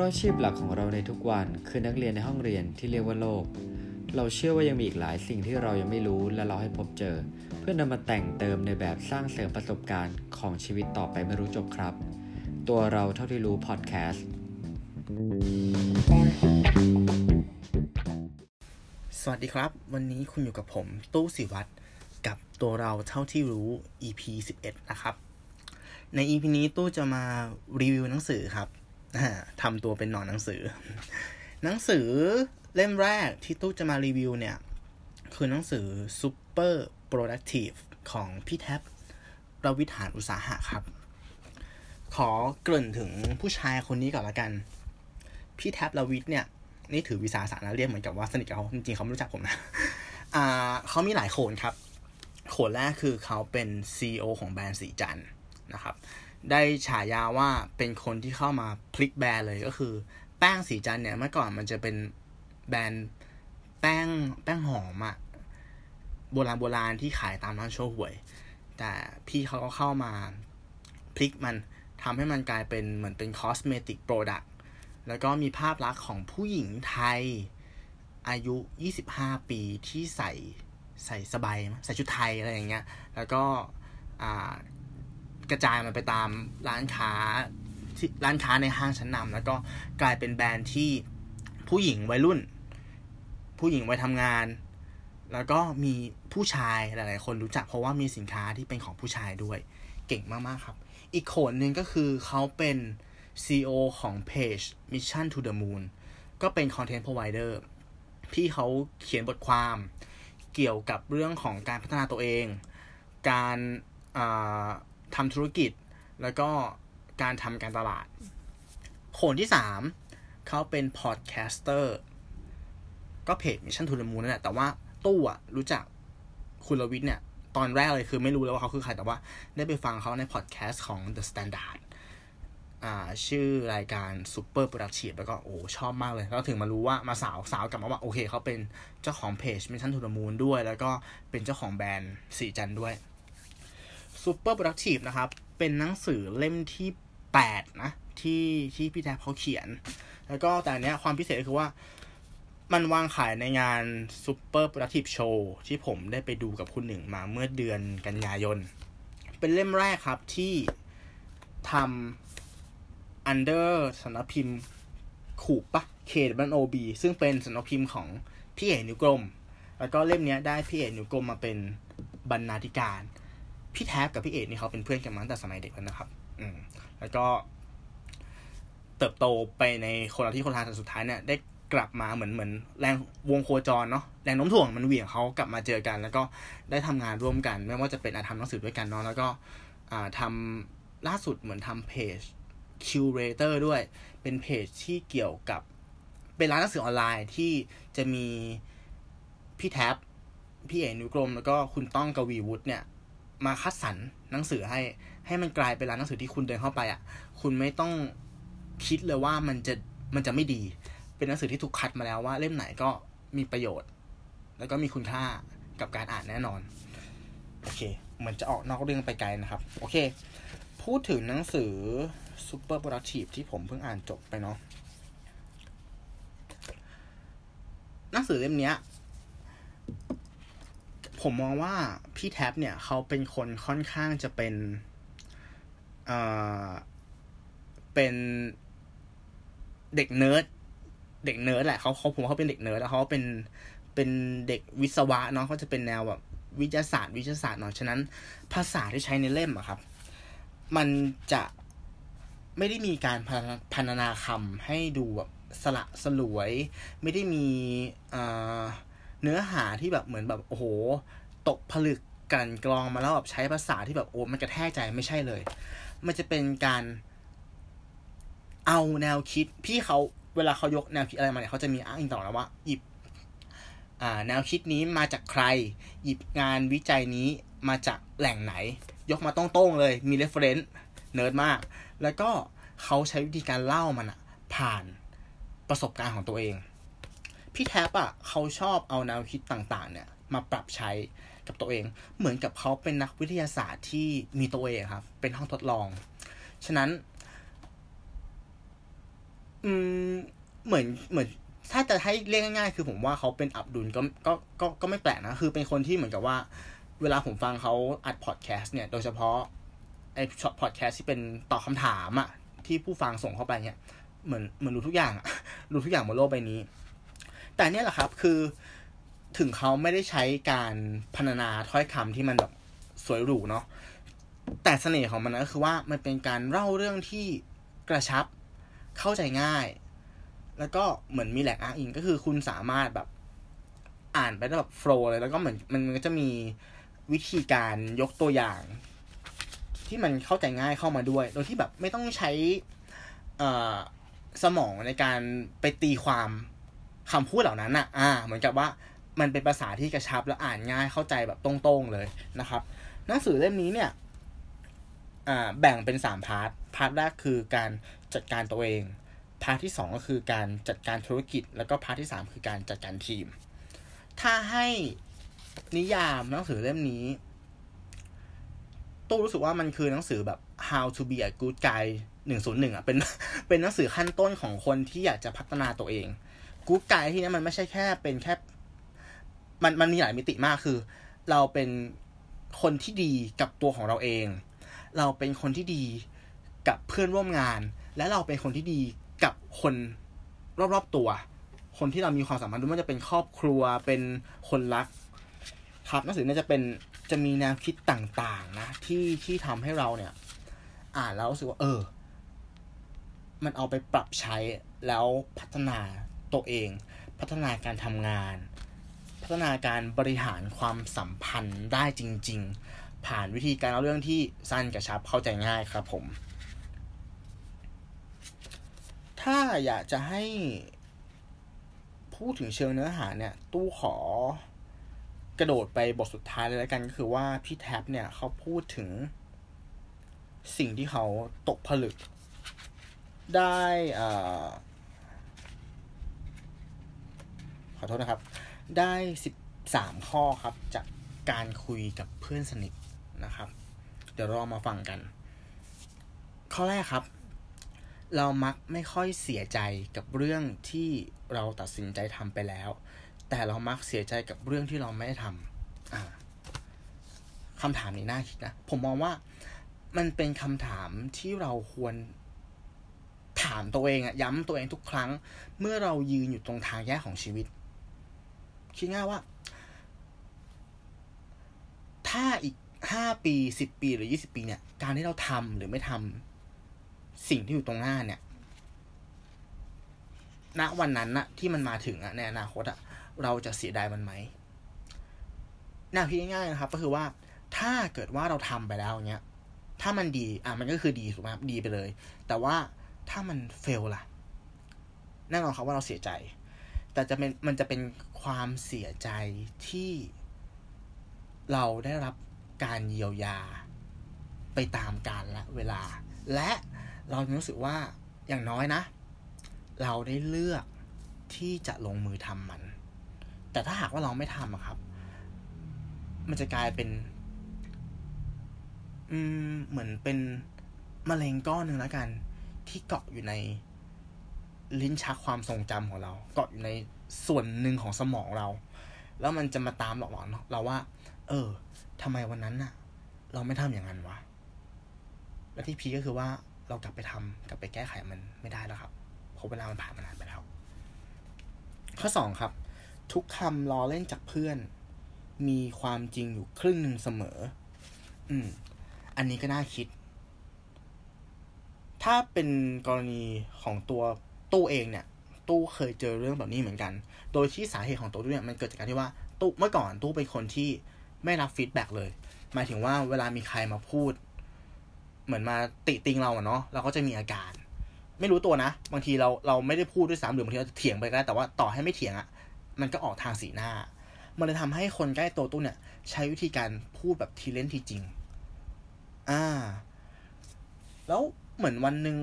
ราะอาชีพหลักของเราในทุกวันคือนักเรียนในห้องเรียนที่เรียกว่าโลก เราเชื่อว่ายังมีอีกหลายสิ่งที่เรายังไม่รู้และเราให้พบเจอ เพื่อนำมาแต่งเติมในแบบสร้างเสริมประสบการณ์ของชีวิตต่อไปไม่รู้จบครับ ตัวเราเท่าที่รู้พอดแคสต์สวัสดีครับ วันนี้คุณอยู่กับผม ตู้สิวัตรกับตัวเราเท่าที่รู้ EP 11 นะครับ ใน EP นี้ตู้จะมารีวิวหนังสือครับ ทำตัวเป็นหนอนหนังสือ หนังสือเล่มแรกที่ตู้จะมารีวิวเนี่ย คือหนังสือ Super Productive ของพี่แท็บประวิทหารอุตสาหะครับ ขอเกริ่นถึงผู้ชายคนนี้ก่อนละกัน พี่แท็บลาวิทเนี่ย นี่ถือวิสาสะนะเรียกเหมือนกับว่าสนิทกับเขาจริงๆเขาไม่รู้จักผมนะอ่าเขามีหลายโขนครับ โขนแรกคือเขาเป็น CEO ของแบรนด์ศรีจันทร์นะครับ ได้ฉายาว่าเป็นคนที่เข้ามาพลิกแบรนด์เลยก็คือ แป้งศรีจันทร์เนี่ยเมื่อก่อนมันจะเป็นแบรนด์แป้งแป้งหอมอะโบราณโบราณที่ขายตามร้านโชห่วย แต่พี่เขาก็เข้ามาพลิกมันทำให้มันกลายเป็นเหมือนเป็น cosmetic product แล้วก็มีภาพลักษณ์ของผู้หญิงไทยอายุ 25 ปีที่ใส่ใส่สบายใส่ชุดไทยอะไรอย่างเงี้ย แล้วก็อ่า กระจายมันไปตามร้านค้าที่ร้านค้าในห้างชั้นนำแล้วก็กลายเป็นแบรนด์ที่ผู้หญิงวัยรุ่น ผู้หญิงวัยทำงาน แล้วก็มีผู้ชายหลาย ๆ คนรู้จักเพราะว่ามีสินค้าที่เป็นของผู้ชายด้วย เก่งมาก ๆ ครับ อีกโขนหนึ่งก็คือเขาเป็น CEO ของเพจ Mission to the Moon ก็เป็น Content Provider พี่เขาเขียนบทความเกี่ยวกับเรื่องของการพัฒนาตัวเอง การ ทำธุรกิจ แล้วก็การทำการตลาด โขนที่สามเขาเป็นพอดแคสเตอร์ก็เพจ Mission to the Moon นั่นแหละแต่ว่าตู้อะรู้จักคุณลวิทย์เนี่ยตอนแรกเลยคือไม่รู้เลยว่าเขาคือใครแต่ว่าได้ไปฟังเขาในพอดแคสต์ของ The Standard อ่าชื่อรายการ Super Productive แล้วก็โอ้ชอบมากเลย แล้วถึงมารู้ว่ามาสาวสาวกลับมาว่า โอเคเขาเป็นเจ้าของเพจ Mission to the Moon ด้วย แล้วก็เป็นเจ้าของแบรนด์สีจันด้วย Super Productive นะครับ เป็นหนังสือเล่มที่ 8 นะ ที่ที่พี่แท็บเขาเขียน แล้วก็แต่อันเนี้ยความพิเศษก็คือว่า มันวางขายในงาน Super Productive Show ที่ผมได้ไปดูกับคุณหนึ่งมาเมื่อเดือนกันยายน เป็นเล่มแรกครับที่ทำ under สำนักพิมพ์คูบ K double O B ซึ่งเป็นสำนักพิมพ์ของพี่เอ๋นิ้วกลม แล้วก็เล่มนี้ได้พี่เอ๋นิ้วกลมมาเป็นบรรณาธิการ พี่แท็บกับพี่เอ๋นี่เขาเป็นเพื่อนกันมาตั้งแต่สมัยเด็กแล้วนะครับ อืม แล้วก็เติบโตไปในคนละที่คนละทางแต่สุดท้ายเนี่ยได้กลับมาเหมือนเหมือนแรงวงโคจรเนาะแรงโน้มถ่วงมันเหวี่ยงเขากลับมาเจอกัน แล้วก็ได้ทำงานร่วมกัน ไม่ว่าจะเป็นอาทำหนังสือด้วยกันเนาะแล้วก็อ่าทำล่าสุดเหมือนทำเพจ Curator ด้วย เป็นเพจที่เกี่ยวกับเป็นร้านหนังสือออนไลน์ที่จะมีพี่แท็บพี่เอกนิวกรมแล้วก็คุณต้องกวีวุฒิเนี่ย มาคัดสรรหนังสือให้ ให้มันกลายเป็นร้านหนังสือที่คุณเดินเข้าไปอะ คุณไม่ต้องคิดเลยว่ามันจะมันจะไม่ดี เป็นหนังสือที่ถูกคัดมาแล้วว่าเล่มไหนก็มีประโยชน์ แล้วก็มีคุณค่ากับการอ่านแน่นอน โอเคเหมือนจะออกนอกเรื่องไปไกลนะครับ โอเค พูดถึงหนังสือ Super Productive ที่ผมเพิ่งอ่านจบไปเนาะหนังสือเล่มนี้ ผมมองว่าพี่แท็บเนี่ยเขาเป็นคนค่อนข้างจะเป็นเอ่อเป็นเด็กเนิร์ดเด็กเนิร์ดแหละเขาเขาผมว่าเขาเป็นเด็กเนิร์ดแล้วเขาเป็นเป็นเด็กวิศวะเนาะเขาจะเป็นแนวแบบวิทยาศาสตร์ วิทยาศาสตร์เนาะฉะนั้นภาษาที่ใช้ในเล่มอะครับ มันจะไม่ได้มีการพรรณนาคำให้ดูแบบสละสลวย ไม่ได้มีอ่า เนื้อหาที่แบบเหมือนแบบโอ้โห ตกผลึกกลั่นกรองมาแล้วแบบใช้ภาษาที่แบบโอ้มันกระแทกใจไม่ใช่เลย มันจะเป็นการเอาแนวคิดพี่เขาเวลาเขายกแนวคิดอะไรมาเนี่ยเขาจะมีอ้างอิงต่อแล้วว่าหยิบแนวคิดนี้มาจากใคร หยิบงานวิจัยนี้มาจากแหล่งไหน ยกมาตรงๆเลยมี reference nerd มาก แล้วก็เขาใช้วิธีการเล่ามันอะผ่านประสบการณ์ของตัวเอง พี่แท็บอะเขาชอบเอาแนวคิดต่างๆ เนี่ย มาปรับใช้กับตัวเอง เหมือนกับเขาเป็นนักวิทยาศาสตร์ที่มีตัวเองครับ เป็นห้องทดลอง ฉะนั้น อืมเหมือนเหมือนถ้าจะให้เรียกง่ายๆ คือผมว่าเขาเป็นอับดุลก็ก็ก็ก็ไม่แปลกนะ คือเป็นคนที่เหมือนกับว่า เวลาผมฟังเขาอัดพอดแคสต์เนี่ย โดยเฉพาะไอ้ช็อตพอดแคสต์ที่เป็นตอบคาถามอะที่ผู้ฟังส่งเข้าไปเนี่ย เหมือนเหมือนรู้ทุกอย่างอะรู้ทุกอย่างบนโลกใบนี้ แต่เนี่ยแหละครับคือถึงเขาไม่ได้ใช้การพรรณนาถ้อยคำที่มันแบบสวยหรูเนาะแต่เสน่ห์ของมันก็คือว่ามันเป็นการเล่าเรื่องที่กระชับเข้าใจง่าย แล้วก็เหมือนมีแหล่งอ้างอิงก็คือคุณสามารถแบบอ่านไปได้แบบโฟล์เลยแล้วก็เหมือนมันก็จะมีวิธีการยกตัวอย่าง ที่มันเข้าใจง่ายเข้ามาด้วย โดยที่แบบไม่ต้องใช้สมองในการไปตีความ คำพูดเหล่านั้นอะอ่า เหมือนกับว่ามันเป็นภาษาที่กระชับและอ่านง่ายเข้าใจแบบตรงๆเลยนะครับ หนังสือเล่มนี้เนี่ยแบ่งเป็นสาม part part แรกคือการจัดการตัวเอง part ที่สองก็คือการจัดการธุรกิจ แล้วก็ part ที่สามคือการจัดการทีม ถ้าให้นิยามหนังสือเล่มนี้ ตู้รู้สึกว่ามันคือหนังสือแบบ how to be a good guy หนึ่งศูนย์หนึ่งอะ เป็น เป็นหนังสือขั้นต้นของคนที่อยากจะพัฒนาตัวเอง good guy ที่นี้มันไม่ใช่แค่เป็นแค่ มันมันมีหลายมิติมากคือ เราเป็นคนที่ดีกับตัวของเราเอง เราเป็นคนที่ดีกับเพื่อนร่วมงาน และเราเป็นคนที่ดีกับคนรอบๆตัว คนที่เรามีความสัมพันธ์ด้วยว่าจะเป็นครอบครัวเป็นคนรัก ครับหนังสือเนี่ยจะเป็นจะมีแนวคิดต่างๆนะ ที่ที่ทำให้เราเนี่ย อ่านแล้วรู้สึกว่า เออ มันเอาไปปรับใช้แล้วพัฒนา ตัวเอง พัฒนาการทำงาน พัฒนาการบริหารความสัมพันธ์ได้จริง ๆ ผ่านวิธีการเอาเรื่องที่สั้นกระชับเข้าใจง่ายครับผม ถ้าอยากจะให้พูดถึงเชิงเนื้อหาเนี่ยตู้ขอกระโดดไปบทสุดท้ายเลยแล้วกันก็คือว่าพี่แท็บเนี่ยเขาพูดถึงสิ่งที่เขาตกผลึกได้ ขอโทษนะครับ ได้สิบสามข้อครับ จากการคุยกับเพื่อนสนิทนะครับ เดี๋ยวเรามาฟังกัน ข้อแรกครับ เรามักไม่ค่อยเสียใจกับเรื่องที่เราตัดสินใจทำไปแล้ว แต่เรามักเสียใจกับเรื่องที่เราไม่ได้ทำคำถามนี้น่าคิดนะ ผมมองว่ามันเป็นคำถามที่เราควรถามตัวเองอะย้ำตัวเองทุกครั้ง เมื่อเรายืนอยู่ตรงทางแยกของชีวิต คิดง่ายว่า ถ้าอีกห้าปีสิบปีหรือยี่สิบปีเนี่ย การที่เราทำหรือไม่ทำสิ่งที่อยู่ตรงหน้าเนี่ย ณ วันนั้นนะที่มันมาถึงอะในอนาคตอะเราจะเสียดายมันไหมน่าคิดง่ายๆนะครับ ก็คือว่าถ้าเกิดว่าเราทำไปแล้วเงี้ย ถ้ามันดี อะมันก็คือดีถูกไหมครับดีไปเลย แต่ว่าถ้ามันเฟลล่ะแน่นอนครับว่าเราเสียใจ แต่จะเป็นมันจะเป็นความเสียใจที่เราได้รับการเยียวยาไปตามกาลและเวลา และเรารู้สึกว่าอย่างน้อยนะ เราได้เลือกที่จะลงมือทำมัน แต่ถ้าหากว่าเราไม่ทำอะครับ มันจะกลายเป็น อืมเหมือนเป็นมะเร็งก้อนหนึ่งแล้วกัน ที่เกาะอยู่ใน ลิ้นชักความทรงจำของเราเกาะอยู่ในส่วนหนึ่งของสมองเรา แล้วมันจะมาตามหลอกหลอนเราว่า เออทำไมวันนั้นน่ะ เราไม่ทำอย่างนั้นวะและที่พีก็คือว่าเรากลับไปทำกลับไปแก้ไขมันไม่ได้แล้วครับเพราะเวลามันผ่านมานานไปแล้ว ข้อสองครับ ทุกคำล้อเล่นจากเพื่อน มีความจริงอยู่ครึ่งหนึ่งเสมอ อืม อันนี้ก็น่าคิด ถ้าเป็นกรณีของตัว ตู้เองเนี่ย ตู้เคยเจอเรื่องแบบนี้เหมือนกัน โดยที่สาเหตุของตัวตู้เนี่ยมันเกิดจากการที่ว่าตู้เมื่อก่อนตู้เป็นคนที่ไม่รับ feedback เลย หมายถึงว่าเวลามีใครมาพูด เหมือนมาติติงเราอะเนาะเราก็จะมีอาการ ไม่รู้ตัวนะ บางทีเราเราไม่ได้พูดด้วยซ้ำหรือบางทีเราเถียงไปก็ได้แต่ว่าต่อให้ไม่เถียงอะมันก็ออกทางสีหน้า มันเลยทำให้คนใกล้ตัวตู้เนี่ย ใช้วิธีการพูดแบบทีเล่นทีจริง อ่า แล้วเหมือนวันหนึ่ง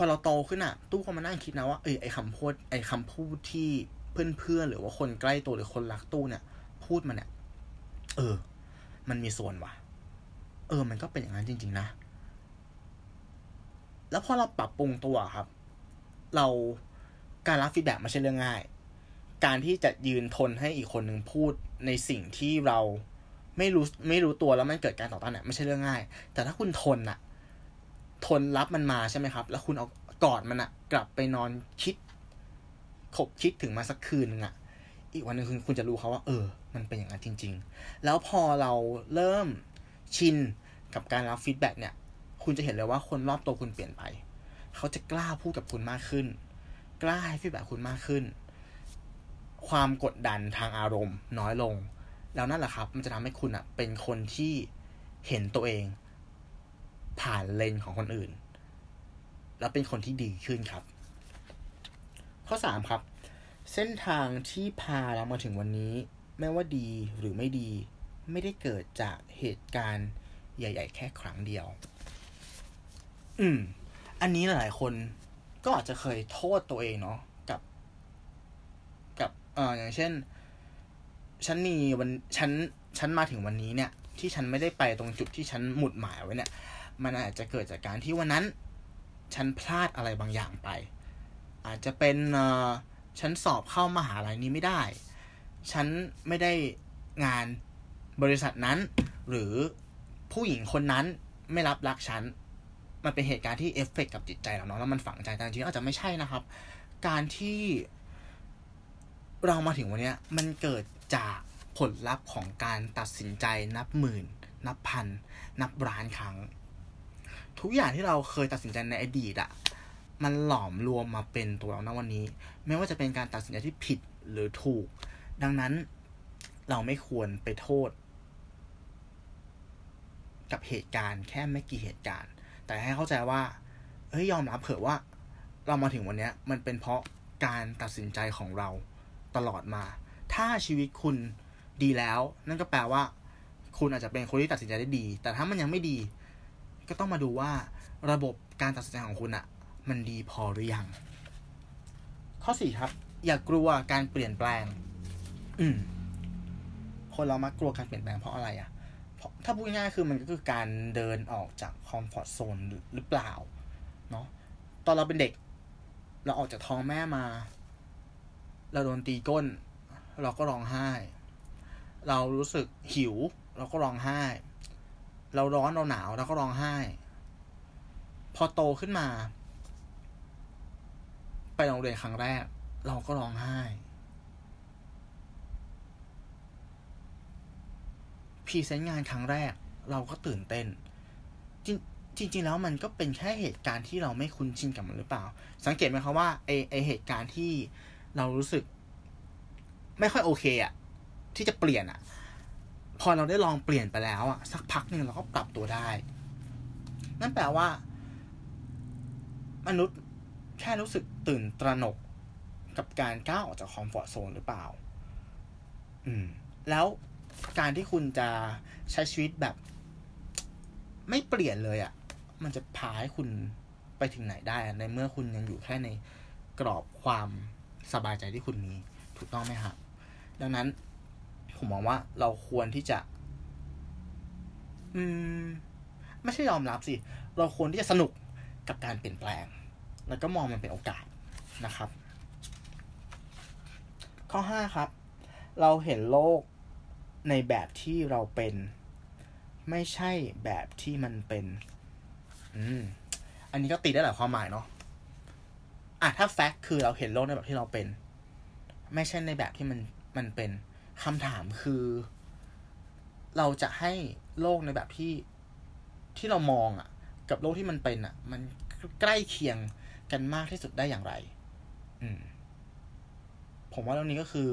พอเราโตขึ้นอะตู้ก็มานั่งคิดนะว่าเออไอคำพูดไอคำพูดที่เพื่อนๆหรือว่าคนใกล้ตัวหรือคนรักตู้เนี่ย พูดมาเนี่ยเออ มันมีส่วนว่ะ เออ มันก็เป็นอย่างนั้นจริง ๆ นะ แล้วพอเราปรับปรุงตัวครับ เราการรับฟีดแบ็ไม่ใช่เรื่องง่าย การที่จะยืนทนให้อีกคนหนึ่งพูดในสิ่งที่เราไม่รู้ไม่รู้ตัวแล้วมันเกิดการต่อต้านเนี่ยไม่ใช่เรื่องง่าย แต่ถ้าคุณทนอะ ทนรับมันมาใช่ไหมครับ แล้วคุณเอากอดมันอะกลับไปนอนคิดขบคิดถึงมาสักคืนนึงอะอีกวันหนึ่งคุณคุณจะรู้เลยว่า เออ มันเป็นอย่างนั้นจริง ๆ แล้วพอเราเริ่มชินกับการรับ feedback เนี่ย คุณจะเห็นเลยว่าคนรอบตัวคุณเปลี่ยนไป เขาจะกล้าพูดกับคุณมากขึ้น กล้าให้ฟีดแบ็กคุณมากขึ้น ความกดดันทางอารมณ์ น้อยลง แล้วนั่นแหละครับ มันจะทำให้คุณอะเป็นคนที่เห็นตัวเอง ผ่านเลนของคนอื่น แล้วเป็นคนที่ดีขึ้นครับ ข้อสามครับ เส้นทางที่พาเรามาถึงวันนี้ ไม่ว่าดีหรือไม่ดี ไม่ได้เกิดจากเหตุการณ์ใหญ่ ๆ แค่ครั้งเดียว อืม อันนี้หลายคนก็อาจจะเคยโทษตัวเองเนาะกับ กับเอออย่างเช่น ฉันมีวันฉันฉันมาถึงวันนี้เนี่ย ที่ฉันไม่ได้ไปตรงจุดที่ฉันหมุดหมายไว้เนี่ย มันอาจจะเกิดจากการที่วันนั้น ฉันพลาดอะไรบางอย่างไป อาจจะเป็นเออฉันสอบเข้ามาหาลัยนี้ไม่ได้ ฉันไม่ได้งานบริษัทนั้น หรือผู้หญิงคนนั้นไม่รับรักฉัน มันเป็นเหตุการณ์ที่เอฟเฟกกับจิตใจเราเนาะแล้วมันฝังใจแต่จริงๆอาจจะไม่ใช่นะครับ การที่เรามาถึงวันนี้มันเกิดจากผลลัพธ์ของการตัดสินใจนับหมื่น นับพัน นับล้านครั้ง ทุกอย่างที่เราเคยตัดสินใจในอดีตอะมันหลอมรวมมาเป็นตัวเราณวันนี้ ไม่ว่าจะเป็นการตัดสินใจที่ผิดหรือถูก ดังนั้นเราไม่ควรไปโทษ กับเหตุการณ์แค่ไม่กี่เหตุการณ์ แต่ให้เข้าใจว่าเฮ้ยยอมรับเถอว่า เรามาถึงวันนี้มันเป็นเพราะการตัดสินใจของเราตลอดมา ถ้าชีวิตคุณดีแล้ว นั่นก็แปลว่า คุณอาจจะเป็นคนที่ตัดสินใจได้ดี แต่ถ้ามันยังไม่ดี ก็ต้องมาดูว่าระบบการตัดสินใจของคุณอะมันดีพอหรือยัง ข้อสี่ครับ อย่ากลัวการเปลี่ยนแปลง อืมคนเรามักกลัวการเปลี่ยนแปลงเพราะอะไรอะเพราะถ้าพูดง่ายๆคือมันก็คือการเดินออกจากคอมฟอร์ทโซนหรือเปล่า เนาะตอนเราเป็นเด็ก เราออกจากท้องแม่มา เราโดนตีก้น เราก็ร้องไห้ เรารู้สึกหิว เราก็ร้องไห้ เราร้อนเราหนาวเราก็ร้องไห้ พอโตขึ้นมา ไปโรงเรียนครั้งแรก เราก็ร้องไห้ present งานครั้งแรก เราก็ตื่นเต้น จริงจริงๆแล้วมันก็เป็นแค่เหตุการณ์ที่เราไม่คุ้นชินกับมันหรือเปล่า สังเกตไหมครับว่าไอ้ไอ้เหตุการณ์ที่เรารู้สึก ไม่ค่อยโอเคอะที่จะเปลี่ยนอะ พอเราได้ลองเปลี่ยนไปแล้วอะสักพักหนึ่งเราก็ปรับตัวได้ นั่นแปลว่า มนุษย์แค่รู้สึกตื่นตระหนกกับการก้าวออกจากคอมฟอร์ทโซนหรือเปล่า อืม แล้วการที่คุณจะใช้ชีวิตแบบ ไม่เปลี่ยนเลยอะ่ะ มันจะพาให้คุณไปถึงไหนได้ ในเมื่อคุณยังอยู่แค่ในกรอบความสบายใจที่คุณมี ถูกต้องไหมครับ ดังนั้น ผมมองว่าเราควรที่จะ อืม ไม่ใช่ยอมรับสิ เราควรที่จะสนุกกับการเปลี่ยนแปลง แล้วก็มองมันเป็นโอกาสนะครับ ข้อห้าครับ เราเห็นโลกในแบบที่เราเป็น ไม่ใช่แบบที่มันเป็น อืม อันนี้ก็ตีได้หลายความหมายเนาะอะถ้าแฟกต์คือเราเห็นโลกในแบบที่เราเป็น ไม่ใช่ในแบบที่มันมันเป็น คำถามคือ เราจะให้โลกในแบบที่ที่เรามองอะ่ะ กับโลกที่มันเป็นอะ่ะ มันใกล้เคียงกันมากที่สุดได้อย่างไร อืม ผมว่าเรื่องนี้ก็คือ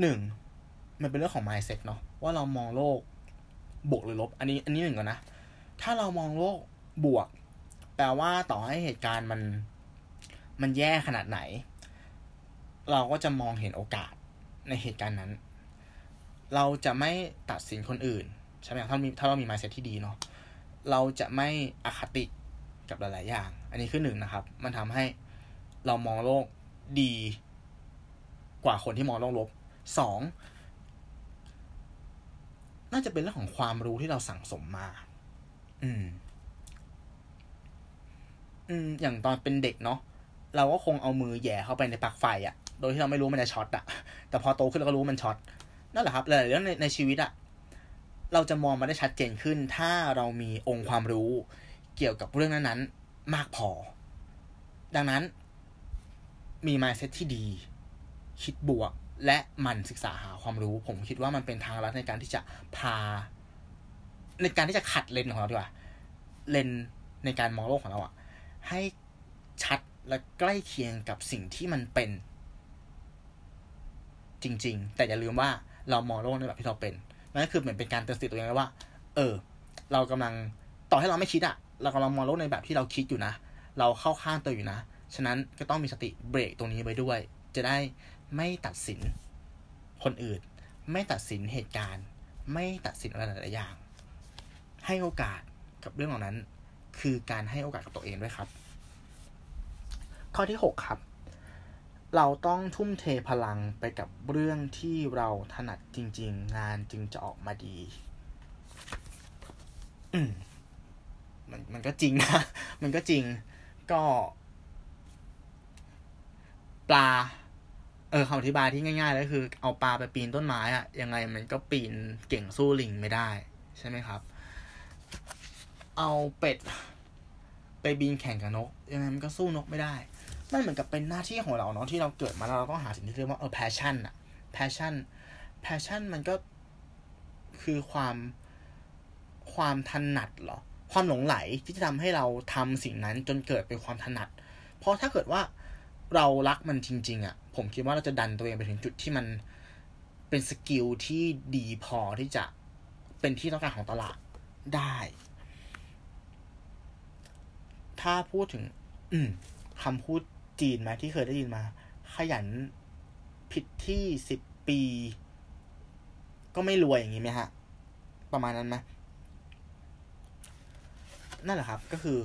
หนึ่งมันเป็นเรื่องของ mindset เนาะว่าเรามองโลกบวกหรือลบ อันนี้ อันนี้หนึ่งก่อนนะ ถ้าเรามองโลกบวก แปลว่าต่อให้เหตุการณ์มัน มันแย่ขนาดไหน เราก็จะมองเห็นโอกาสในเหตุการณ์นั้น เราจะไม่ตัดสินคนอื่นใช่ไหมถ้ามีถ้าเรามี mindset ที่ดีเนาะเราจะไม่อคติกับหลาย ๆ อย่าง อันนี้คือหนึ่งนะครับ มันทำให้เรามองโลกดี กว่าคนที่มองโลกลบสองน่าจะเป็นเรื่องของความรู้ที่เราสั่งสมมา อืม อืม อย่างตอนเป็นเด็กเนาะ เราก็คงเอามือแหย่เข้าไปในปลั๊กไฟอะ่ะ โดยที่เราไม่รู้มันจะช็อตอะ่ะ แต่พอโตขึ้นเราก็รู้มันช็อต นั่นแหละครับหลายเรื่องในในชีวิตอะเราจะมองมันได้ชัดเจนขึ้น ถ้าเรามีองค์ความรู้เกี่ยวกับเรื่องนั้นๆ มากพอ ดังนั้นมี mindset ที่ดี คิดบวก และมันศึกษาหาความรู้ ผมคิดว่ามันเป็นทางลัดในการที่จะพา ในการที่จะขัดเลนของเราดีกว่า เลนในการมองโลกของเราอะให้ชัดและใกล้เคียงกับสิ่งที่มันเป็น จริง ๆ แต่อย่าลืมว่า เรามองโลกในแบบที่เราเป็นนั่นคือเหมือนเป็นการเตือนสติตัวเองว่า เออ เรากำลังต่อให้เราไม่คิดอะเรากำลังมองโลกในแบบที่เราคิดอยู่นะ เราเข้าข้างตัวอยู่นะ ฉะนั้นก็ต้องมีสติเบรกตรงนี้ไว้ด้วย จะได้ไม่ตัดสินคนอื่น ไม่ตัดสินเหตุการณ์ ไม่ตัดสินอะไรหลายๆอย่าง ให้โอกาสกับเรื่องเหล่านั้น คือการให้โอกาสกับตัวเองด้วยครับ ข้อที่หกครับ เราต้องทุ่มเทพลังไปกับเรื่องที่เราถนัดจริง ๆ งานจึงจะออกมาดีอืมมันมันก็จริงนะ มันก็จริง ก็ ปลา เออคำอธิบายที่ง่ายๆเลยคือ เอาปลาไปปีนต้นไม้อะยังไงมันก็ปีนเก่งสู้ลิงไม่ได้ ใช่ไหมครับ เอาเป็ด ไปบินแข่งกับนก ยังไงมันก็สู้นกไม่ได้ มันเหมือนกับเป็นหน้าที่ของเราเนาะที่เราเกิดมาแล้วเราต้องหาสิ่งที่เรียกว่าเออ passion อะ passion passion มันก็คือความความถนัดเหรอ ความหลงไหลที่จะทำให้เราทำสิ่งนั้นจนเกิดเป็นความถนัด เพราะถ้าเกิดว่าเรารักมันจริง ๆอะ่ะ ผมคิดว่าเราจะดันตัวเองไปถึงจุดที่มันเป็นสกิลที่ดีพอที่จะเป็นที่ต้องการของตลาดได้ ถ้าพูดถึงคำพูด จีนไหมที่เคยได้ยินมา ขยันผิดที่สิบปี ก็ไม่รวยอย่างนี้ไหมฮะ ประมาณนั้นไหมนั่นแหละครับ ก็คือ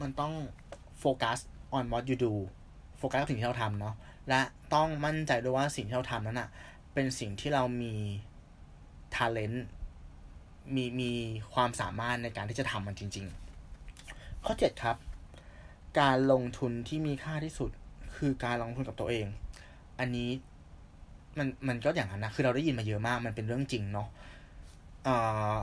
มันต้องโฟกัส on what you do โฟกัสกับสิ่งที่เราทำเนาะและต้องมั่นใจด้วยว่าสิ่งที่เราทำนั้นอะเป็นสิ่งที่เรามี talent มีมีความสามารถในการที่จะทำมันจริง ๆ ข้อเจ็ดครับ การลงทุนที่มีค่าที่สุดคือการลงทุนกับตัวเอง อันนี้มันมันก็อย่างนั้นนะ คือเราได้ยินมาเยอะมาก มันเป็นเรื่องจริงเนาะอ่า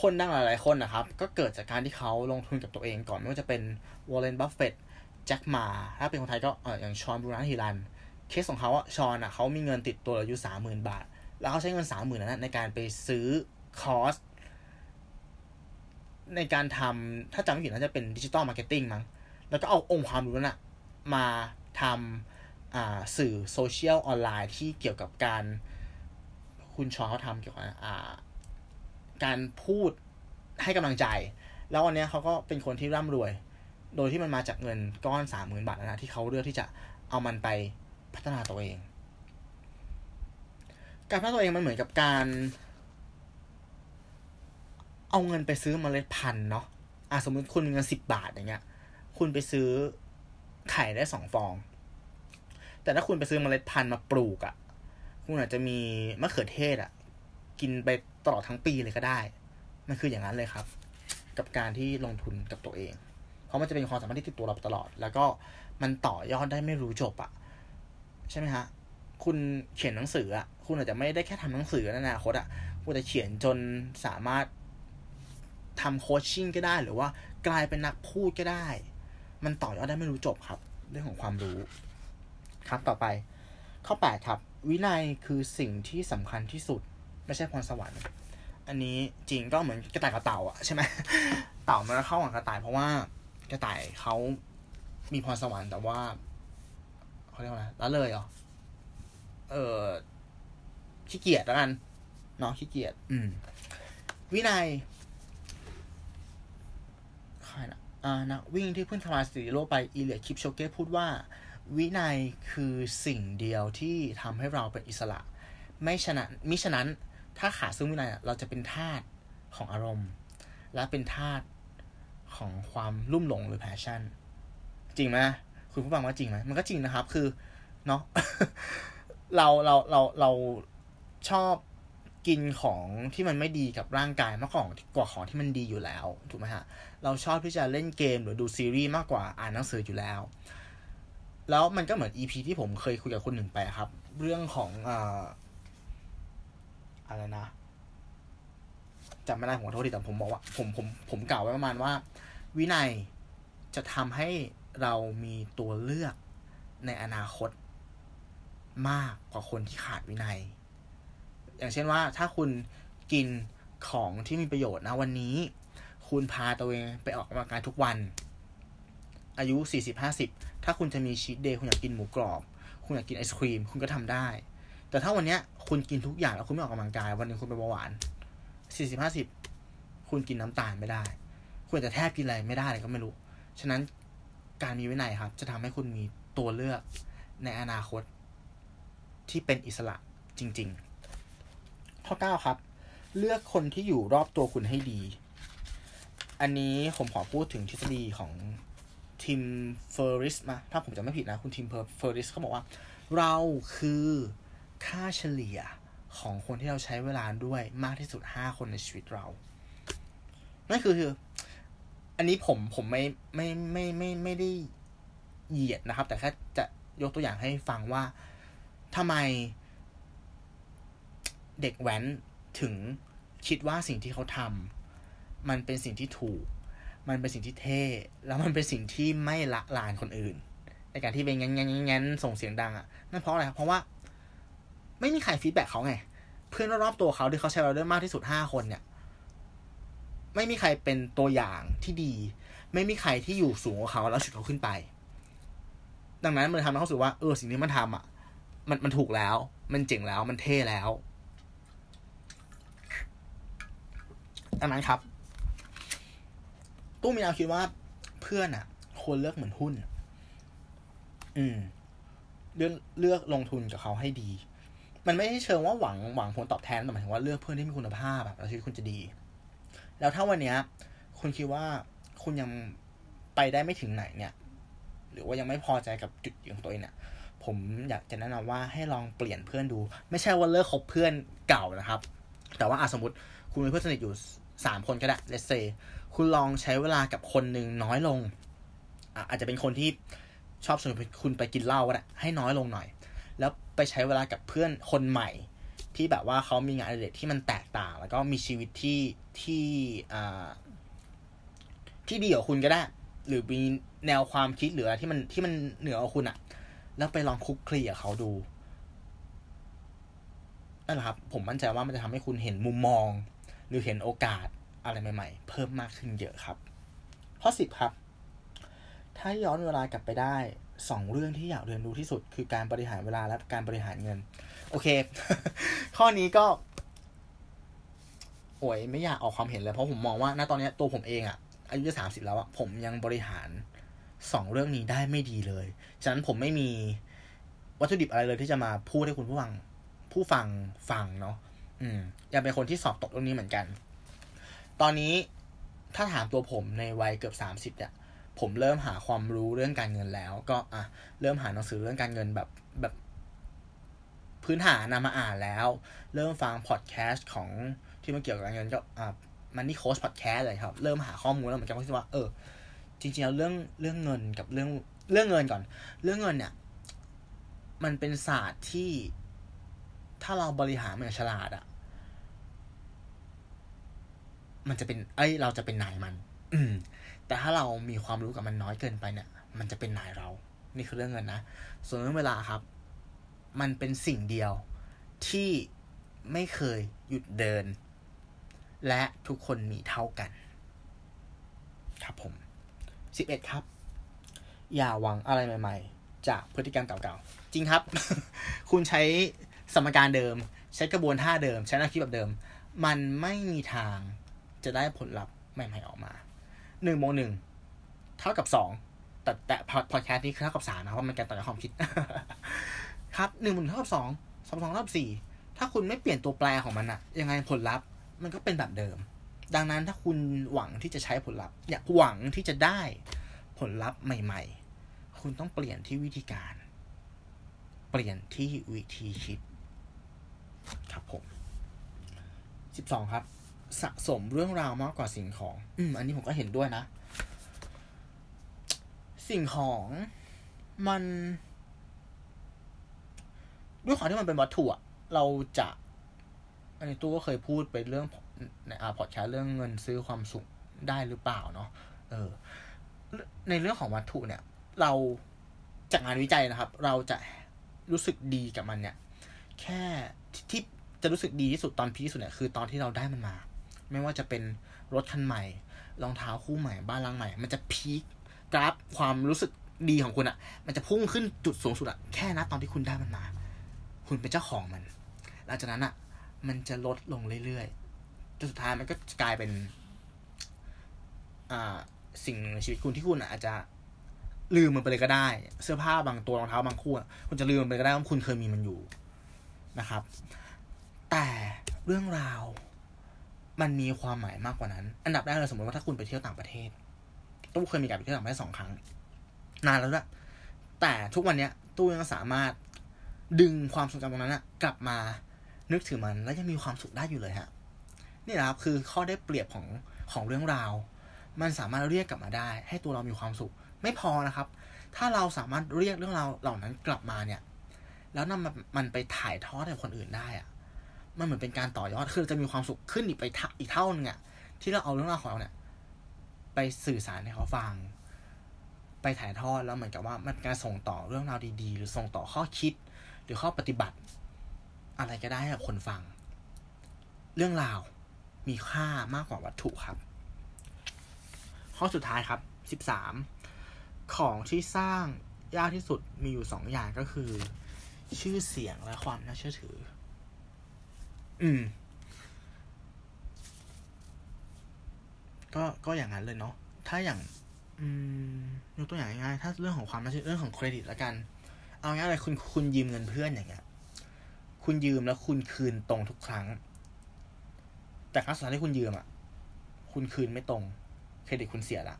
คนดังหลายๆคนนะครับ ก็เกิดจากการที่เขาลงทุนกับตัวเองก่อน ไม่ว่าจะเป็นวอร์เรนบัฟเฟตต์ แจ็ค หม่า ถ้าเป็นคนไทยก็เอออย่างฌอน บูรณะหิรัญ เคสของเขาอะฌอนอะเขามีเงินติดตัวอยู่สามหมื่นบาท แล้วเขาใช้เงินสามหมื่นนั้นในการไปซื้อคอร์ส ในการทำถ้าจำไม่ผิดน่าจะเป็น digital marketing มั้ง แล้วก็เอาองค์ความรู้นั้นอะมาทำอ่าสื่อโซเชียลออนไลน์ที่เกี่ยวกับการ คุณฌอนเขาทำเกี่ยวกับอ่าการพูดให้กำลังใจ แล้ววันนี้เขาก็เป็นคนที่ร่ำรวย โดยที่มันมาจากเงินก้อนสามหมื่นบาทนะที่เขาเลือกที่จะเอามันไปพัฒนาตัวเอง การพัฒนาตัวเองมันเหมือนกับการ เอาเงินไปซื้อมเมล็ดพันธุ์เนาะอะสมมติคุณมีเงินสิบบาทอย่างเงี้ย คุณไปซื้อไข่ได้สองฟอง แต่ถ้าคุณไปซื้อมเมล็ดพันธุ์มาปลูกอะ่ะ คุณอาจจะมีมะเขือเทศอะ่ะ กินไปตลอดทั้งปีเลยก็ได้ มันคืออย่างนั้นเลยครับ กับการที่ลงทุนกับตัวเอง เพราะมันจะเป็นความสามารถที่ติดตัวเราตลอด แล้วก็มันต่อยอดได้ไม่รู้จบอะ่ะ ใช่ไหมฮะ คุณเขียนหนังสืออะ่ะ คุณอาจจะไม่ได้แค่ทำหนังสือในอนาคตอะ่ะ คุณจะเขียนจนสามารถ ทำโคชชิ่งก็ได้ หรือว่ากลายเป็นนักพูดก็ได้ มันต่อยอดได้ไม่รู้จบครับ เรื่องของความรู้ ครับต่อไป ข้อแปดครับ วินัยคือสิ่งที่สำคัญที่สุด ไม่ใช่พรสวรรค์อันนี้จริงก็เหมือนกระต่ายกับเต่าอะใช่ไหมเต่ามันเข้าหังกระต่ายเพราะว่ากระต่ายเขามีพรสวรรค์แต่ว่าเขาเรียกว่าอะไรละเลยเหรอเออขี้เกียจแล้วกันเนาะขี้เกียจอืม วินัยใคร นะอ่านักวิ่งที่เพิ่งทำลายสถิติโลกไปอีเลียคิปโชเก้พูดว่า วินัยคือสิ่งเดียวที่ทำให้เราเป็นอิสระ ไม่ฉะนั้นมิฉะนั้นถ้าขาดซึ่งวินัยเราจะเป็นทาสของอารมณ์ และเป็นทาสของความลุ่มหลงหรือ passion จริงไหมคุณผู้ฟังว่าจริงไหมมันก็จริงนะครับ คือเนาะเราเราเราเราชอบ กินของที่มันไม่ดีกับร่างกายมากกว่ากว่าของที่มันดีอยู่แล้วถูกไหมฮะเราชอบที่จะเล่นเกมหรือดูซีรีส์มากกว่าอ่านหนังสืออยู่แล้ว แล้วมันก็เหมือนอีพีที่ผมเคยคุยกับคนหนึ่งไปครับ เรื่องของอ่าอะไรนะจำไม่ได้ผมขอโทษทีแต่ผมบอกว่าผมผมผมกล่าวไว้ประมาณว่า วินัยจะทำให้เรามีตัวเลือกในอนาคตมากกว่าคนที่ขาดวินัย อย่างเช่นว่าถ้าคุณกินของที่มีประโยชน์นะวันนี้ คุณพาตัวเองไปออกกำลังกายทุกวัน อายุสี่สิบห้าสิบถ้าคุณจะมีชีตเดย์คุณอยากกินหมูกรอบ คุณอยากกินไอศครีม คุณก็ทำได้ แต่ถ้าวันเนี้ยคุณกินทุกอย่างแล้วคุณไม่ออกกำลังกาย วันหนึ่งคุณเป็นเบาหวานสี่สิบห้าสิบคุณกินน้ำตาลไม่ได้ คุณจะแทบกินอะไรไม่ได้เลยก็ไม่รู้ ฉะนั้นการมีวินัยครับ จะทำให้คุณมีตัวเลือกในอนาคตที่เป็นอิสระจริง ๆ ข้อ 9 ครับ เลือกคนที่อยู่รอบตัวคุณให้ดี อันนี้ผมขอพูดถึงทฤษฎีของทีมเฟอร์ริสมา ถ้าผมจะไม่ผิดนะ คุณทีมเฟอร์ริสเขาบอกว่า เราคือค่าเฉลี่ยของคนที่เราใช้เวลาด้วยมากที่สุด 5 คนในชีวิตเรา นั่นคืออันนี้ผมผมไม่ไม่ไม่ไม่ไม่ได้เหยียดนะครับ แต่แค่จะยกตัวอย่างให้ฟังว่าทำไม เด็กแว้นถึงคิดว่าสิ่งที่เขาทำมันเป็นสิ่งที่ถูก มันเป็นสิ่งที่เท่ แล้วมันเป็นสิ่งที่ไม่ละลานคนอื่น ในการที่เป็นงั้นงั้นงั้นส่งเสียงดังอะ่ะนั่นเพราะอะไรเพราะว่า ไม่มีใครฟีดแบ็กเขาไง เพื่อนรอบตัวเขาที่เขาใช้เราได้มากที่สุดห้าคนเนี่ยไม่มีใครเป็นตัวอย่างที่ดี ไม่มีใครที่อยู่สูงกว่าเขาแล้วฉุดเขาขึ้นไป ดังนั้นมันทำให้เขาสึกว่าเออสิ่งที่มันทำอะ มันมันถูกแล้ว มันเจ๋งแล้วมันเท่แล้ว ดังนั้นครับ ตู้มีแนวคิดว่าเพื่อนอะควรเลือกเหมือนหุ้น อืม เลือกเลือกลงทุนกับเขาให้ดี มันไม่ใช่เชิงว่าหวังหวังผลตอบแทนแต่หมายถึงว่าเลือกเพื่อนที่มีคุณภาพแบบชีวิตคุณจะดี แล้วถ้าวันเนี้ย คุณคิดว่าคุณยังไปได้ไม่ถึงไหนเนี่ย หรือว่ายังไม่พอใจกับจุดยืนของตัวเองเนี่ยผมอยากจะแนะนำว่าให้ลองเปลี่ยนเพื่อนดู ไม่ใช่ว่าเลิกคบเพื่อนเก่านะครับ แต่ว่าอาสมมติคุณมีเพื่อนสนิทอยู่ สามคนก็ได้ let's say คุณลองใช้เวลากับคนหนึ่งน้อยลงอะอาจจะเป็นคนที่ชอบชวนคุณไปกินเหล้าก็ได้ให้น้อยลงหน่อย แล้วไปใช้เวลากับเพื่อนคนใหม่ ที่แบบว่าเขามีงานอดิเรกที่มันแตกต่าง แล้วก็มีชีวิตที่ที่อ่าที่ดีกว่าคุณก็ได้ หรือมีแนวความคิดหรืออะไรที่มันที่มันเหนือกว่าคุณอะแล้วไปลองคุกคลีกับเขาดูนั่นแหละครับ ผมมั่นใจว่ามันจะทำให้คุณเห็นมุมมอง หรือเห็นโอกาสอะไรใหม่ ๆ เพิ่มมากขึ้นเยอะครับ ข้อสิบครับ ถ้าย้อนเวลากลับไปได้สองเรื่องที่อยากเรียนรู้ที่สุด คือการบริหารเวลาและการบริหารเงิน โอเค ข้อนี้ก็ โอ้ยไม่อยากออกความเห็นเลยเพราะผมมองว่าณตอนนี้ตัวผมเองอะอายุจะสามสิบแล้วอะผมยังบริหารสองเรื่องนี้ได้ไม่ดีเลย ฉะนั้นผมไม่มีวัตถุดิบอะไรเลยที่จะมาพูดให้คุณผู้ฟังผู้ฟังฟังเนาะ อืมยังเป็นคนที่สอบตกเรื่องนี้เหมือนกัน ตอนนี้ถ้าถามตัวผมในวัยเกือบสามสิบเนี่ยผมเริ่มหาความรู้เรื่องการเงินแล้ว ก็อะเริ่มหาหนังสือเรื่องการเงินแบบแบบพื้นฐานนามาอ่านแล้ว เริ่มฟังพอดแคสต์ของที่มันเกี่ยวกับการเงินก็อ่ามันนี่โค้ชพอดแคสต์เลยครับ เริ่มหาข้อมูลแล้วเหมือนกันว่า เออ จริงๆแล้วเรื่องเรื่องเงินกับเรื่องเรื่องเงินก่อน เรื่องเงินเนี่ย มันเป็นศาสตร์ที่ถ้าเราบริหารมันอย่างฉลาดอะ มันจะเป็น เอ้ย เราจะเป็นนายมัน อืม แต่ถ้าเรามีความรู้กับมันน้อยเกินไปเนี่ย มันจะเป็นนายเรา นี่คือเรื่องเงินนะ ส่วนเรื่องเวลาครับ มันเป็นสิ่งเดียวที่ไม่เคยหยุดเดิน และทุกคนมีเท่ากัน ครับผมสิบเอ็ดครับ อย่าหวังอะไรใหม่ ๆ จากพฤติกรรมเก่าๆ จริงครับ คุณใช้สมการเดิม ใช้กระบวนท่าเดิม ใช้แนวคิดแบบเดิม มันไม่มีทาง จะได้ผลลัพธ์ใหม่ๆออกมาหนึ่งโมงหนึ่งเท่ากับสองแต่แต่พอดแคสต์นี้คือเท่ากับสามนะเพราะมันการต่อยอดความคิด ครับหนึ่งโมงเท่ากับสองสองสองเท่ากับสี่ถ้าคุณไม่เปลี่ยนตัวแปรของมันอะยังไงผลลัพธ์มันก็เป็นแบบเดิม ดังนั้นถ้าคุณหวังที่จะใช้ผลลัพธ์อยากหวังที่จะได้ผลลัพธ์ใหม่ ๆ คุณต้องเปลี่ยนที่วิธีการ เปลี่ยนที่วิธีคิด ครับผมสิบสองครับ สะสมเรื่องราวมากกว่าสิ่งของ อืม อันนี้ผมก็เห็นด้วยนะ สิ่งของมัน ด้วยความที่มันเป็นวัตถุอะเราจะ อันนี้ตู้ก็เคยพูดไปเรื่องในอาพอดแคสเรื่องเงินซื้อความสุขได้หรือเปล่าเนาะเออ ในเรื่องของวัตถุเนี่ย เราจากงานวิจัยนะครับ เราจะรู้สึกดีกับมันเนี่ย แค่ที่จะรู้สึกดีที่สุดตอนพีคที่สุดเนี่ยคือตอนที่เราได้มันมา ไม่ว่าจะเป็นรถคันใหม่ รองเท้าคู่ใหม่ บ้านหลังใหม่ มันจะพีคกราฟความรู้สึกดีของคุณอะ่ะ มันจะพุ่งขึ้นจุดสูงสุดอะ่ะ แค่นะตอนที่คุณได้มันมา คุณเป็นเจ้าของมัน หลังจากนั้นอะ่ะ มันจะลดลงเรื่อยๆ จนสุดท้ายมันก็กลายเป็น อ่า สิ่งในชีวิตคุณที่คุณอาจจะลืมมันไปเลยก็ได้ เสื้อผ้าบางตัวรองเท้าบางคู่คุณจะลืมมันไปก็ได้ว่าคุณเคยมีมันอยู่นะครับ แต่เรื่องราว มันมีความหมายมากกว่านั้น อันดับแรกเลยสมมติว่าถ้าคุณไปเที่ยวต่างประเทศ ตู้เคยมีการไปเที่ยวต่างประเทศสองครั้ง นานแล้วด้วยแต่ทุกวันเนี้ย ตู้ยังสามารถดึงความทรงจำตรงนั้นนะกลับมานึกถึงมัน แล้วยังมีความสุขได้อยู่เลยฮะ นี่แหละครับคือข้อได้เปรียบของของเรื่องราว มันสามารถเรียกกลับมาได้ ให้ตัวเรามีความสุข ไม่พอนะครับ ถ้าเราสามารถเรียกเรื่องราวเหล่านั้นกลับมาเนี่ย แล้วนำมันไปถ่ายทอดให้คนอื่นได้อะ มันเหมือนเป็นการต่อยอดคือจะมีความสุขขึ้นอีกไปอีกเท่านึงอะที่เราเอาเรื่องราวของเราเนี่ย ไปสื่อสารให้เขาฟัง ไปถ่ายทอดแล้วเหมือนกับว่ามันการส่งต่อเรื่องราวดีๆ หรือส่งต่อข้อคิด หรือข้อปฏิบัติ อะไรก็ได้ให้กับคนฟัง เรื่องราวมีค่ามากกว่าวัตถุครับ ข้อสุดท้ายครับสิบสามของที่สร้างยากที่สุดมีอยู่สองอย่างก็คือ ชื่อเสียงและความน่าเชื่อถือ อืม ก็ก็อย่างนั้นเลยเนาะถ้าอย่าง อืมยกตัวอย่างง่ายๆถ้าเรื่องของความน่าเชื่อเรื่องของเครดิตแล้วกัน เอาง่ายเลยคุณคุณยืมเงินเพื่อนอย่างเงี้ย คุณยืมแล้วคุณคืนตรงทุกครั้ง แต่ครั้งสุดท้ายที่คุณยืมอะ คุณคืนไม่ตรง เครดิตคุณเสียละ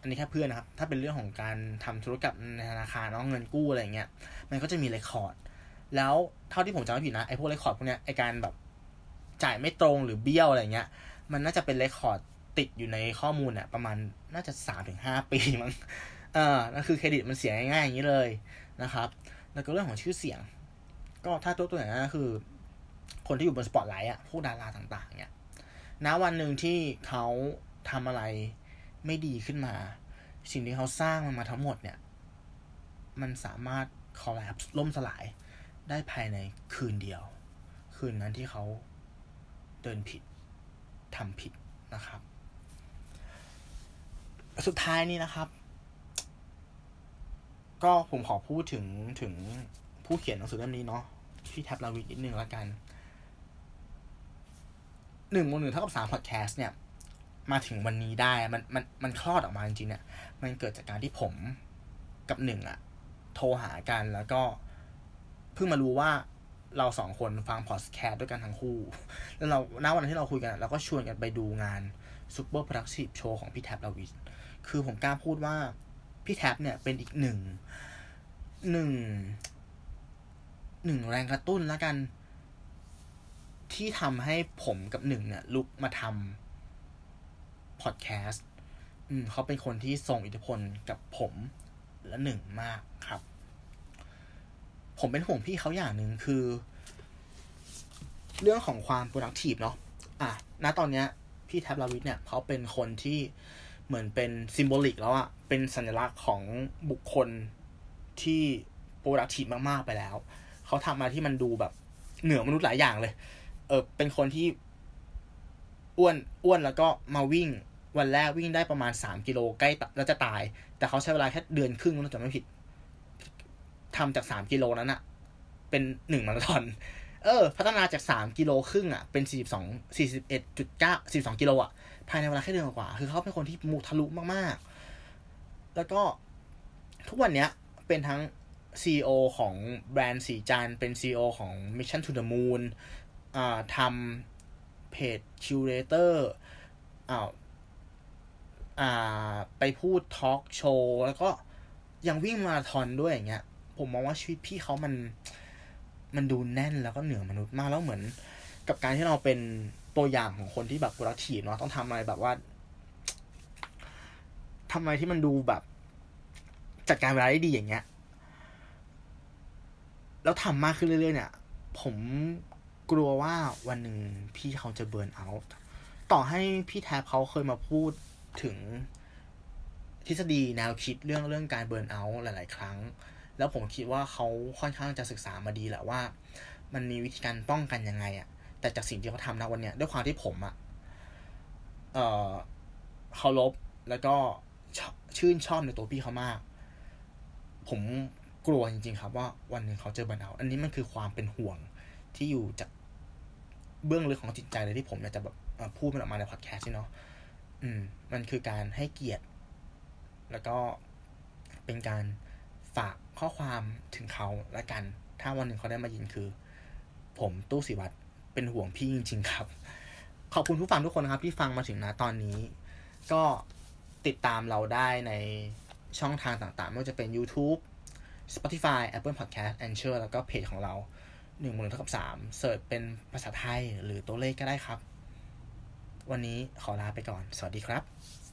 อันนี้แค่เพื่อนนะครับ ถ้าเป็นเรื่องของการทำธุรกรรมในธนาคารน้องเงินกู้อะไรเงี้ย มันก็จะมีเรคคอร์ด แล้วเท่าที่ผมจำไม่ผิดนะไอ้พวกเรคคอร์ดพวกเนี้ยไอ้การแบบจ่ายไม่ตรงหรือเบี้ยวอะไรเงี้ย มันน่าจะเป็นเรคคอร์ดติดอยู่ในข้อมูลเนี่ยประมาณน่าจะสามถึงห้าปีมั้งเออนั่นคือเครดิตมันเสียง่ายๆอย่างนี้เลยนะครับ แล้วก็เรื่องของชื่อเสียง ก็ถ้าตัวตัวอย่างนั้นคือ คนที่อยู่บนสปอตไลท์อะพวกดาราต่าง ๆ เนี่ยณวันหนึ่งที่เขาทำอะไรไม่ดีขึ้นมา สิ่งที่เขาสร้างมันมาทั้งหมดเนี่ย มันสามารถคอลลปส์ล่มสลาย ได้ภายในคืนเดียว คืนนั้นที่เขาเดินผิดทำผิดนะครับ สุดท้ายนี้นะครับ ก็ผมขอพูดถึงถึงผู้เขียนหนังสือเล่มนี้เนาะพี่แท็บลาวิดนิดนึงแล้วกันหนึ่งบนหนึ่งเท่ากับสามพอดแคสต์เนี่ย มาถึงวันนี้ได้มันมันมันคลอดออกมาจริงๆเนี่ย มันเกิดจากการที่ผมกับหนึ่งอะโทรหากันแล้วก็ พิ่งมารู้ว่าเราสองคนฟังพอดแคสต์ด้วยกันทั้งคู่ แล้วเราณวันที่เราคุยกัน เราก็ชวนกันไปดูงานซูเปอร์พ r ั d ซีฟโชว์ของพี่แท็บลาวิสคือผมกล้าพูดว่า พี่แท็บเนี่ยเป็นอีกหนึ่งหนึ่งหนึ่งแรงกระตุ้นแล้วกัน ที่ทำให้ผมกับหนึ่งเนี่ย ลุกมาทำพอดแคสต์เขาเป็นคนที่ส่งอิทธิพลกับผมและหนึ่งมากครับ ผมเป็นห่วงพี่เขาอย่างหนึ่งคือ เรื่องของความ productive เนาะอะณตอนเนี้ย พี่แท็ปรวิศเนี่ยเขาเป็นคนที่เหมือนเป็น symbolic แล้วอะเป็นสัญลักษณ์ของบุคคลที่ productive มากๆไปแล้ว เขาทำมาที่มันดูแบบเหนือมนุษย์หลายอย่างเลย เออเป็นคนที่อ้วนอ้วนแล้วก็มาวิ่งวันแรกวิ่งได้ประมาณสามกิโลใกล้แล้วจะตาย แต่เขาใช้เวลาแค่เดือนครึ่งถ้าจำไม่ผิด ทำจากสามกิโลนั้นอะเป็นหนึ่งมาราธอน เออ พัฒนาจากสามกิโลครึ่งอะเป็นสี่สิบสองสี่สิบเอ็ดจุดเก้าสี่สองกิโลอะภายในเวลาแค่เดือนกว่า คือเขาเป็นคนที่มุทะลุมากๆ แล้วก็ทุกวันเนี้ยเป็นทั้ง CEO ของแบรนด์สีจานเป็น CEO ของ Mission to the Moon อ่าทำเพจคิวเรเตอร์อ้าวอ่าไปพูดทอล์กโชว์ แล้วก็ยังวิ่งมาราธอนด้วยอย่างเงี้ย ผมมองว่าชีวิตพี่เขามัน มันดูแน่นแล้วก็เหนือมนุษย์มากแล้วเหมือน กับการที่เราเป็นตัวอย่างของคนที่แบบ productive เนาะต้องทำอะไรแบบว่าทำอะไรที่มันดูแบบ จัดการเวลาได้ดีอย่างเงี้ย แล้วทำมากขึ้นเรื่อยๆเนี่ย ผมกลัวว่าวันหนึ่งพี่เขาจะเบิร์นเอาท์ต่อให้พี่แทบเขาเคยมาพูดถึงทฤษฎีแนวคิดเรื่องเรื่องการเบิร์นเอาท์หลาย ๆ ครั้ง แล้วผมคิดว่าเขาค่อนข้างจะศึกษามาดีแหละว่า มันมีวิธีการป้องกันยังไงอะ่ะ แต่จากสิ่งที่เขาทำนะวันเนี้ยด้วยความที่ผมอะ่ะเอ่อเคารพแล้วก็ชื่นชอบในตัวพี่เขามาก ผมกลัวจริง ๆ ครับ ว่าวันหนึ่งเขาเจอบิร์นเอาอันนี้มันคือความเป็นห่วงที่อยู่จากเบื้องลึกของจิตใจเลยที่ผมอยากจะแบบพูดมันออกมาในพอดแคสต์เนาะอืม มันคือการให้เกียรติ แล้วก็เป็นการฝาก ข้อความถึงเขาและกัน ถ้าวันหนึ่งเขาได้มายินคือ ผมตู้สิวัตรเป็นห่วงพี่จริง ๆ ครับ ขอบคุณผู้ฟังทุกคนนะครับ ที่ฟังมาถึงนะตอนนี้ ก็ติดตามเราได้ในช่องทางต่างๆ ไม่ว่าจะเป็น YouTube Spotify Apple Podcast a n c h o r แล้วก็เพจของเราหนึ่งหมื่นเท่ากับสามเสิร์ชเป็นภาษาไทยหรือตัวเลขก็ได้ครับ วันนี้ขอลาไปก่อน สวัสดีครับ